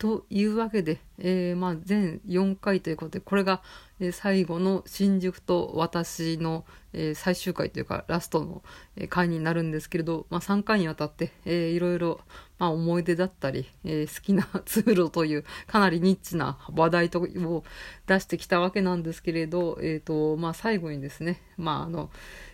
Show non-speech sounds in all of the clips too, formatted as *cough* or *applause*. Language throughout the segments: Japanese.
というわけで、えー、まあ全4回ということで、これが、え最後の新宿と私の、え、最終回というかラストの、え回になるんですけれど、まあ、3回にわたって、えー、いろいろ、まあ、思い出だったり、えー、好きな通路というかなりニッチな話題とを出してきたわけなんですけれど、えーとまあ、最後にですね、まああの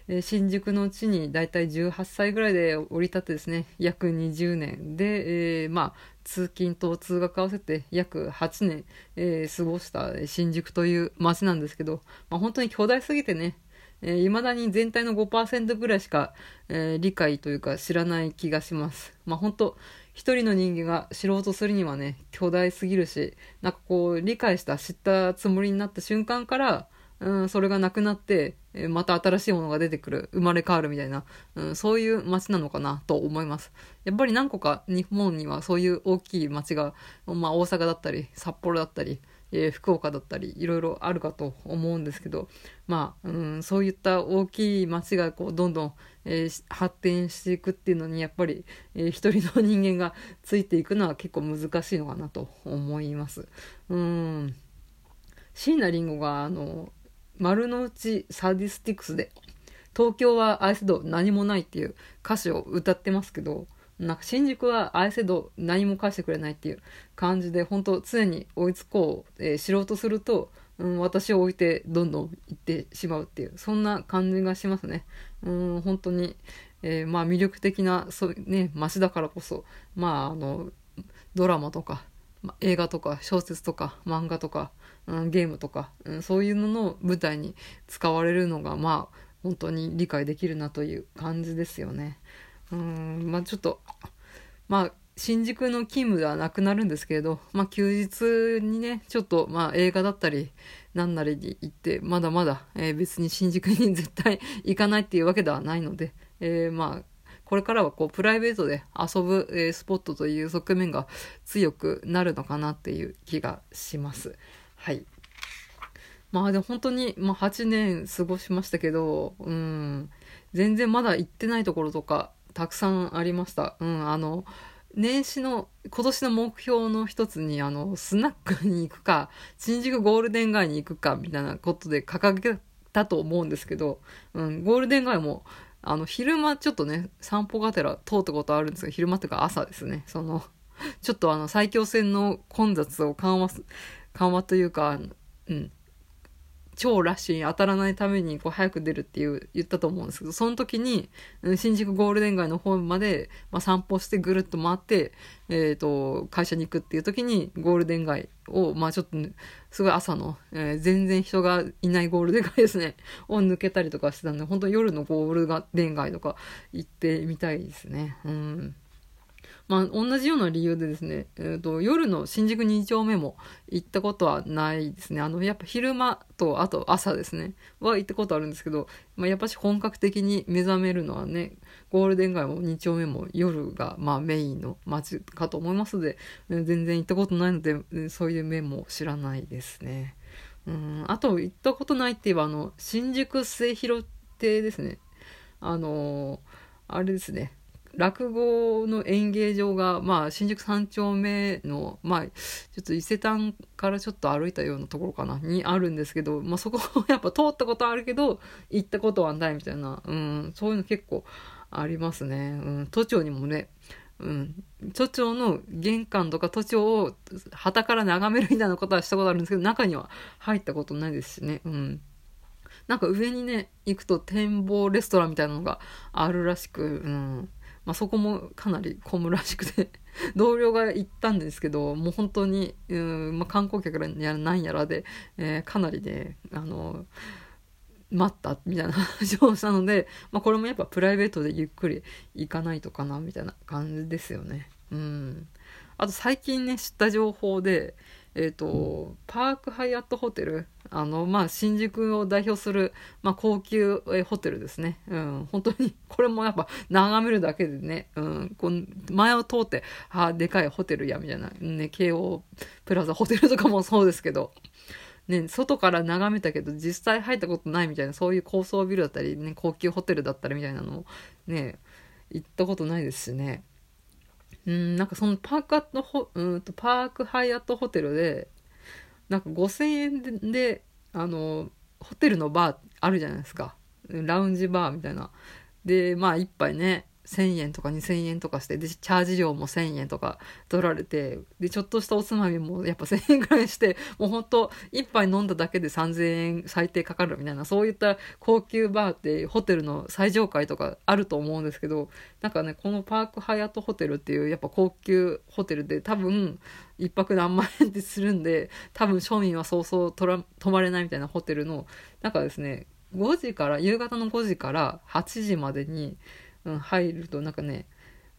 え新宿の地にだいたい18歳ぐらいで降り立ってですね約20年で、えー、まあ通勤と通学合わせて約8年、えー、過ごした新宿という街なんですけど、まあ、本当に巨大すぎてねいま、えー、だに全体の5%ぐらいしか、えー、理解というか知らない気がします。まあ本当一人の人間が知ろうとするにはね巨大すぎるしなんかこう理解した知ったつもりになった瞬間からうん、それがなくなって、えまた新しいものが出てくる、生まれ変わるみたいな、うん、そういう街なのかなと思います。やっぱり何個か日本にはそういう大きい街が、まあ大阪だったり、札幌だったり、えー、福岡だったり、いろいろあるかと思うんですけど、まあ、うん、そういった大きい街がこう、どんどん、えー、発展していくっていうのに、やっぱり、えー、一人の人間がついていくのは結構難しいのかなと思います。うん。椎名林檎が、あの、丸の内サディスティクスで、東京は愛せど何もないっていう歌詞を歌ってますけど、なんか新宿は愛せど何も返してくれないっていう感じで、本当常に追いつこう、えー、知ろうとすると、うん、私を置いてどんどん行ってしまうっていう、そんな感じがしますね。うん、本当に、えー、まあ魅力的な、そうね、街だからこそ、まああの、ドラマとか、まあ、映画とか小説とか漫画とか、うん、ゲームとか、うん、そういうのの舞台に使われるのがまあ本当に理解できるなという感じですよね。うんまあちょっとまあ新宿の勤務ではなくなるんですけれど、まあ休日にね、ちょっとまあ映画だったり、なんなりに行って、まだまだ、えー、別に新宿に絶対行かないっていうわけではないので、えー、まあこれからはこうプライベートで遊ぶ、えー、スポットという側面が強くなるのかなっていう気がします。はい。まあでも本当に、まあ、8年過ごしましたけど、うん、全然まだ行ってないところとかたくさんありました。うん、あの、年始の、今年の目標の一つに、あの、スナックに行くか、新宿ゴールデン街に行くか、みたいなことで掲げたと思うんですけど、うん、ゴールデン街もあの、昼間ちょっとね、散歩がてら通ったことあるんですけど、昼間っていうか朝ですね。その、ちょっとあの、埼京線の混雑を緩和す、緩和というか、うん、超ラッシュに当たらないためにこう早く出るっていう言ったと思うんですけど、その時に、新宿ゴールデン街の方まで、まあ、散歩してぐるっと回って、えっ、ー、と、会社に行くっていう時にゴールデン街を、まあちょっと、すごい朝の、えー、全然人がいないゴールデン街ですね、*laughs* を抜けたりとかしてたんで、本当夜のゴールデン街とか行ってみたいですね。うん。まあ、同じような理由でですね、えーと、夜の新宿2丁目も行ったことはないですね。あの、やっぱ昼間と、あと朝ですね、は行ったことあるんですけど、まあ、やっぱし本格的に目覚めるのはね、ゴールデン街も2丁目も夜が、まあ、メインの街かと思いますので、全然行ったことないので、そういう面も知らないですね。うん、あと行ったことないって言えば、あの、新宿末広亭ですね。あのあれですね。落語の演芸場が、まあ、新宿三丁目の、まあ、ちょっと伊勢丹からちょっと歩いたようなところかな、にあるんですけど、まあ、そこを *laughs* やっぱ通ったことあるけど、行ったことはないみたいな、うん、そういうの結構ありますね。うん、都庁にもね、うん、都庁の玄関とか都庁を旗から眺めるみたいなことはしたことあるんですけど、中には入ったことないですしね。うん。なんか上にね、行くと展望レストランみたいなのがあるらしく、うん。まあ、そこもかなり混むらしくて *laughs* 同僚が行ったんですけど、もう本当に、うん、まあ、観光客やらなんやらで、えー、かなりね、あの、待ったみたいな話をしたので、まあ、これもやっぱプライベートでゆっくり行かないとかな、みたいな感じですよね。うん。あと最近ね、知った情報で、えっ、ー、と、パークハイアットホテル、あの、まあ、新宿を代表する、まあ、高級ホテルですね。うん、本当に、*laughs* これもやっぱ眺めるだけでね、うん、この前を通って、あでかいホテルや、みたいな、ね、京王プラザホテルとかもそうですけど、ね、外から眺めたけど実際入ったことないみたいな、そういう高層ビルだったり、ね、高級ホテルだったりみたいなのも、ね、行ったことないですしね。うん、なんかそのパークアットホ、うんと、パークハイアットホテルで、なんか5000円で、であの、ホテルのバーあるじゃないですか。ラウンジバーみたいな。で、まあ一杯ね、1000円とか2000円とかしてでチャージ料も1000円とか取られてでちょっとしたおつまみもやっぱ1000円ぐらいしてもうほんと1杯飲んだだけで3000円最低かかるみたいなそういった高級バーってホテルの最上階とかあると思うんですけどなんかねこのパークハヤトホテルっていうやっぱ高級ホテルで多分1泊何万円ってするんで多分庶民はそうそう泊まれないみたいなホテルのなんかですね5時から夕方の5時から8時までに入るとなんかね、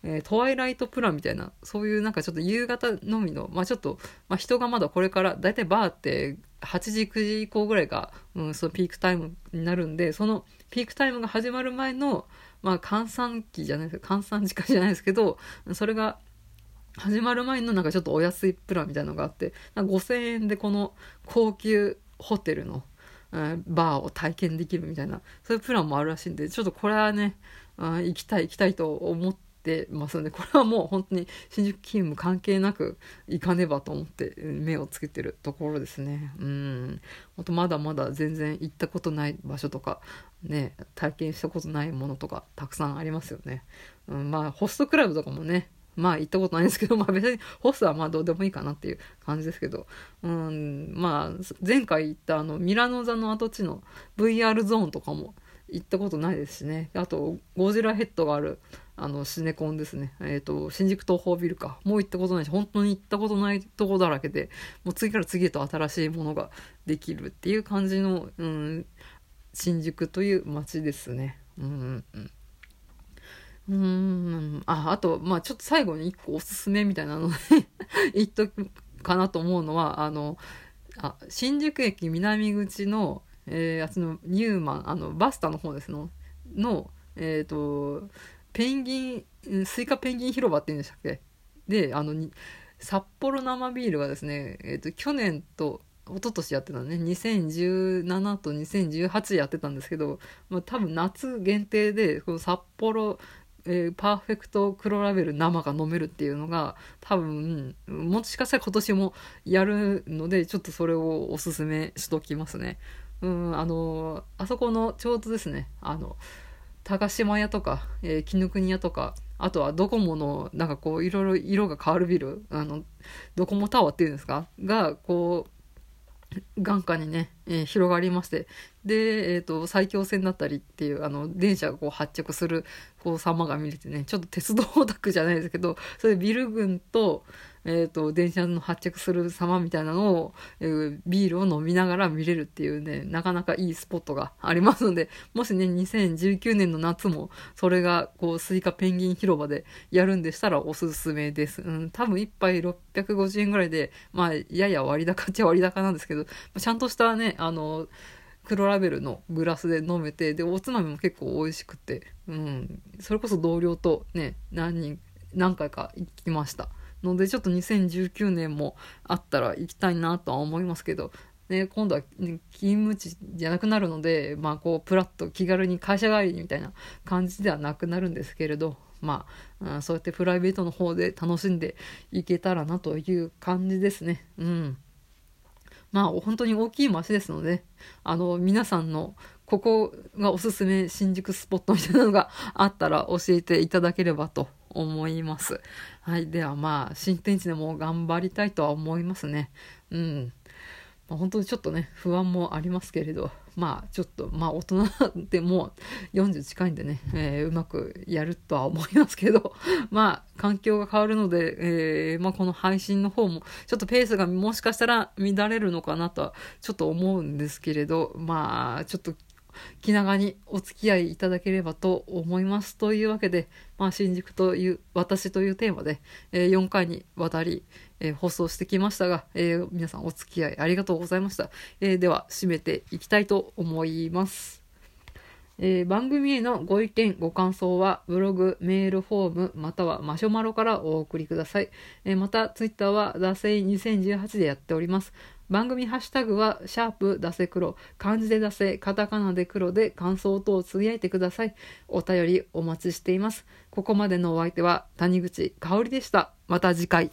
えー、トワイライトプランみたいなそういうなんかちょっと夕方のみのまあちょっと、まあ、人がまだこれからだいたいバーって8時9時以降ぐらいが、うん、そのピークタイムになるんでそのピークタイムが始まる前のまあ換算期じゃないですか換算時間じゃないですけどそれが始まる前のなんかちょっとお安いプランみたいなのがあって5000円でこの高級ホテルのバーを体験できるみたいなそういうプランもあるらしいんでちょっとこれはねあ行きたい行きたいと思ってますので *laughs* これはもう本当に新宿勤務関係なく行かねばと思って目をつけてるところですね。うん。本当まだまだ全然行ったことない場所とかね体験したことないものとかたくさんありますよね、うん、まあホストクラブとかもねまあ行ったことないんですけど、*laughs* まあ別にホストはまあどうでもいいかなっていう感じですけど、うん、まあ前回行ったあのミラノ座の跡地の VR ゾーンとかも行ったことないですしね。あと、ゴジラヘッドがある、あの、シネコンですね。えっ、ー、と、新宿東宝ビルか。もう行ったことないし、本当に行ったことないとこだらけで、もう次から次へと新しいものができるっていう感じの、うん、新宿という街ですね。うん、うん。うん、あ、あと、まあちょっと最後に一個おすすめみたいなので *laughs* 言っとくかなと思うのは、あの、あ新宿駅南口のえー、あのニューマンあのバスタの方ですののえっ、ー、とペンギンスイカペンギン広場っていうんでしたっけ？であの札幌生ビールがですね、えーと、去年と一昨年やってたね2017と2018やってたんですけど、まあ、多分夏限定でこの札幌えー、パーフェクト黒ラベル生が飲めるっていうのが多分もしかしたら今年もやるのでちょっとそれをおすすめしときますね。うん、あの、あそこのちょうどですね、あの、高島屋とか、えー、絹国屋とか、あとはドコモの、なんかこう、いろいろ色が変わるビル、あの、ドコモタワーっていうんですか？が、こう、眼下にね、えー、広がりまして、で、えっ、ー、と、埼京線だったりっていう、あの、電車がこう発着する、こう、様が見れてね、ちょっと鉄道オタクじゃないですけど、それビル群と、えっ、ー、と、電車の発着する様みたいなのを、えー、ビールを飲みながら見れるっていうね、なかなかいいスポットがありますので、もしね、2019年の夏も、それが、こう、スイカペンギン広場でやるんでしたらおすすめです。うん、多分1杯650円ぐらいで、まあ、やや割高っちゃ割高なんですけど、ちゃんとしたね、あの、黒ラベルのグラスで飲めて、で、おつまみも結構美味しくて、うん、それこそ同僚とね、何人、何回か行きました。のでちょっと2019年もあったら行きたいなとは思いますけど、ね、今度は、ね、勤務地じゃなくなるので、まあ、こうプラッと気軽に会社帰りみたいな感じではなくなるんですけれど、まあ、うん、そうやってプライベートの方で楽しんでいけたらなという感じですね。うん。まあ、本当に大きい街ですので、あの、皆さんのここがおすすめ新宿スポットみたいなのがあったら教えていただければと思います。はい。ではまあ、新天地でも頑張りたいとは思いますね。うん。まあ、本当にちょっとね、不安もありますけれど、まあ、ちょっと、まあ、大人でもう40近いんでね、えー、うまくやるとは思いますけど、*laughs* まあ、環境が変わるので、えー、まあ、この配信の方も、ちょっとペースがもしかしたら乱れるのかなとは、ちょっと思うんですけれど、まあ、ちょっと気長にお付き合いいただければと思います。というわけで、まあ、新宿という私というテーマで、えー、4回にわたり、えー、放送してきましたが、えー、皆さんお付き合いありがとうございました。えでは、締めていきたいと思います。え、番組へのご意見、ご感想は、ブログ、メールフォーム、またはマシュマロからお送りください。え、また、ツイッターは、ダセイ2018でやっております。番組ハッシュタグは、シャープ出せ黒、漢字で出せ、カタカナで黒で感想等をつぶやいてください。お便りお待ちしています。ここまでのお相手は、谷口香織でした。また次回。